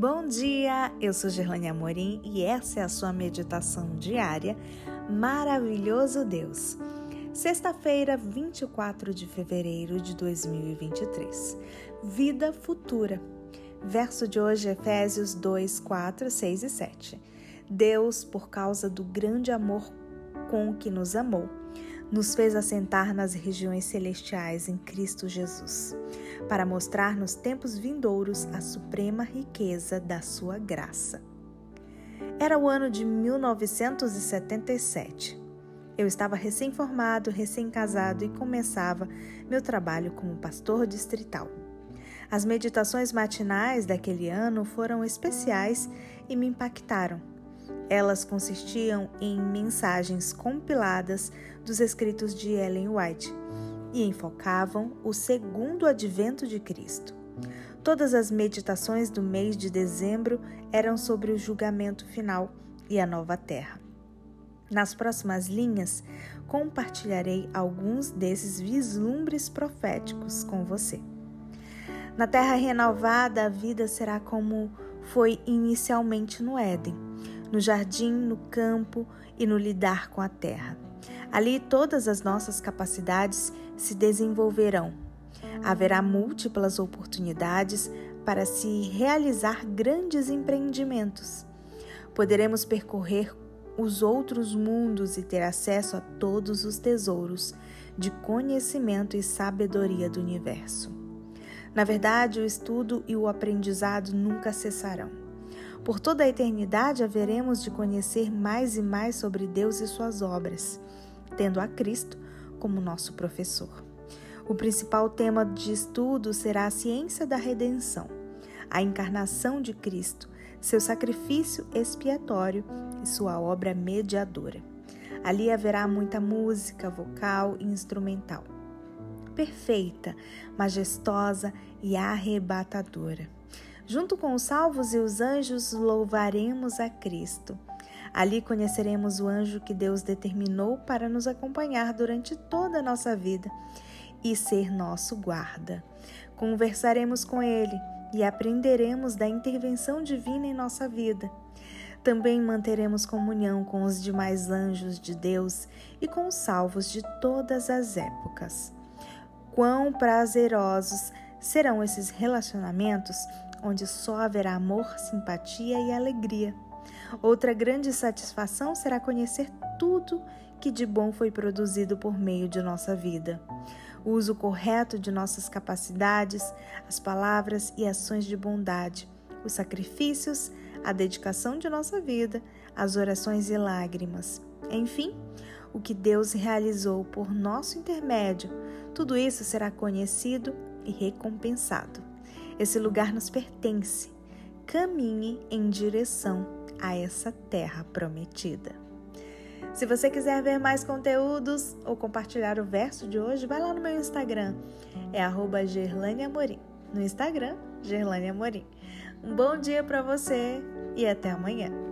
Bom dia, eu sou Gerlane Amorim e essa é a sua meditação diária Maravilhoso Deus. Sexta-feira, 24 de fevereiro de 2023. Vida futura. Verso de hoje, Efésios 2, 4, 6 e 7. Deus, por causa do grande amor com que nos amou, nos fez assentar nas regiões celestiais em Cristo Jesus, para mostrar nos tempos vindouros a suprema riqueza da sua graça. Era o ano de 1977. Eu estava recém-formado, recém-casado e começava meu trabalho como pastor distrital. As meditações matinais daquele ano foram especiais e me impactaram elas consistiam em mensagens compiladas dos escritos de Ellen White e enfocavam o segundo advento de Cristo. Todas as meditações do mês de dezembro eram sobre o julgamento final e a nova terra. Nas próximas linhas, compartilharei alguns desses vislumbres proféticos com você. Na terra renovada, a vida será como foi inicialmente no Éden no jardim, no campo e no lidar com a terra. Ali todas as nossas capacidades se desenvolverão. Haverá múltiplas oportunidades para se realizar grandes empreendimentos. Poderemos percorrer os outros mundos e ter acesso a todos os tesouros de conhecimento e sabedoria do universo. Na verdade, o estudo e o aprendizado nunca cessarão. Por toda a eternidade haveremos de conhecer mais e mais sobre Deus e suas obras, tendo a Cristo como nosso professor. O principal tema de estudo será a ciência da redenção, a encarnação de Cristo, seu sacrifício expiatório e sua obra mediadora. Ali haverá muita música vocal e instrumental. Perfeita, majestosa e arrebatadora. Junto com os salvos e os anjos, louvaremos a Cristo. Ali conheceremos o anjo que Deus determinou para nos acompanhar durante toda a nossa vida e ser nosso guarda. Conversaremos com ele e aprenderemos da intervenção divina em nossa vida. Também manteremos comunhão com os demais anjos de Deus e com os salvos de todas as épocas. Quão prazerosos serão esses relacionamentos onde só haverá amor, simpatia e alegria. Outra grande satisfação será conhecer tudo que de bom foi produzido por meio de nossa vida. O uso correto de nossas capacidades, as palavras e ações de bondade, os sacrifícios, a dedicação de nossa vida, as orações e lágrimas. Enfim, o que Deus realizou por nosso intermédio, tudo isso será conhecido e recompensado. Esse lugar nos pertence. Caminhe em direção a essa terra prometida. Se você quiser ver mais conteúdos ou compartilhar o verso de hoje, vai lá no meu Instagram. É arroba Gerlane Amorim. No Instagram, Gerlane Amorim. Um bom dia para você e até amanhã.